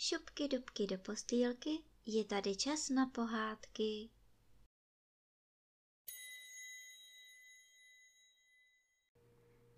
dubky, dubky do postýlky, je tady čas na pohádky.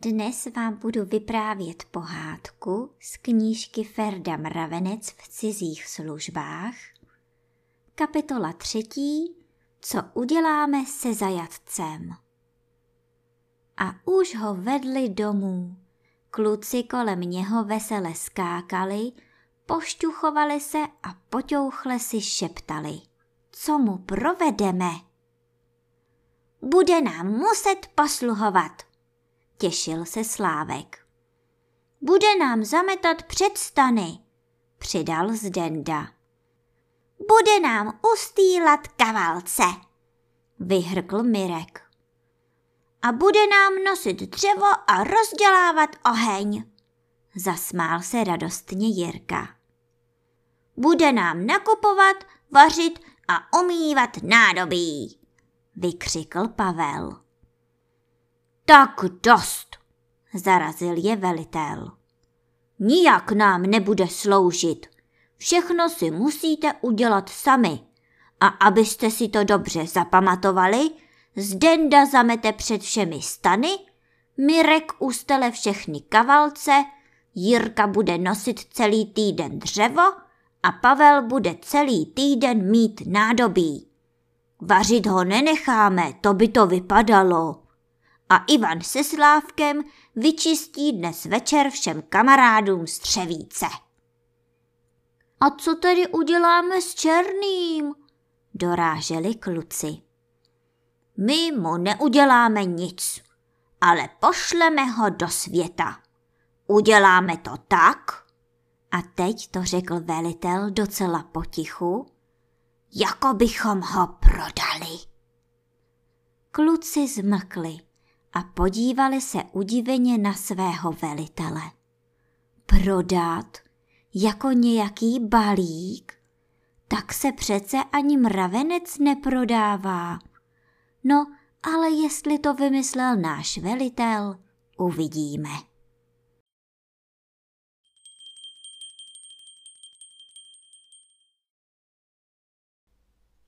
Dnes vám budu vyprávět pohádku z knížky Ferda Mravenec v cizích službách. Kapitola třetí. Co uděláme se zajatcem? A už ho vedli domů. Kluci kolem něho vesele skákali, pošťuchovali se a poťouchle si šeptali. Co mu provedeme? Bude nám muset posluhovat, těšil se Slávek. Bude nám zametat před stany, přidal Zdenda. Bude nám ustýlat kavalce, vyhrkl Mirek. A bude nám nosit dřevo a rozdělávat oheň, zasmál se radostně Jirka. Bude nám nakupovat, vařit a umývat nádobí, vykřikl Pavel. Tak dost, zarazil je velitel. Nijak nám nebude sloužit. Všechno si musíte udělat sami. A abyste si to dobře zapamatovali, Zdenda zamete před všemi stany, Mirek ustele všechny kavalce, Jirka bude nosit celý týden dřevo a Pavel bude celý týden mít nádobí. Vařit ho nenecháme, to by to vypadalo. A Ivan se Slávkem vyčistí dnes večer všem kamarádům střevíce. A co tedy uděláme s Černým? Doráželi kluci. My mu neuděláme nic, ale pošleme ho do světa. Uděláme to tak, a teď to řekl velitel docela potichu, jako bychom ho prodali. Kluci zmlkli a podívali se udiveně na svého velitele. Prodat jako nějaký balík? Tak se přece ani mravenec neprodává. No, ale jestli to vymyslel náš velitel, uvidíme.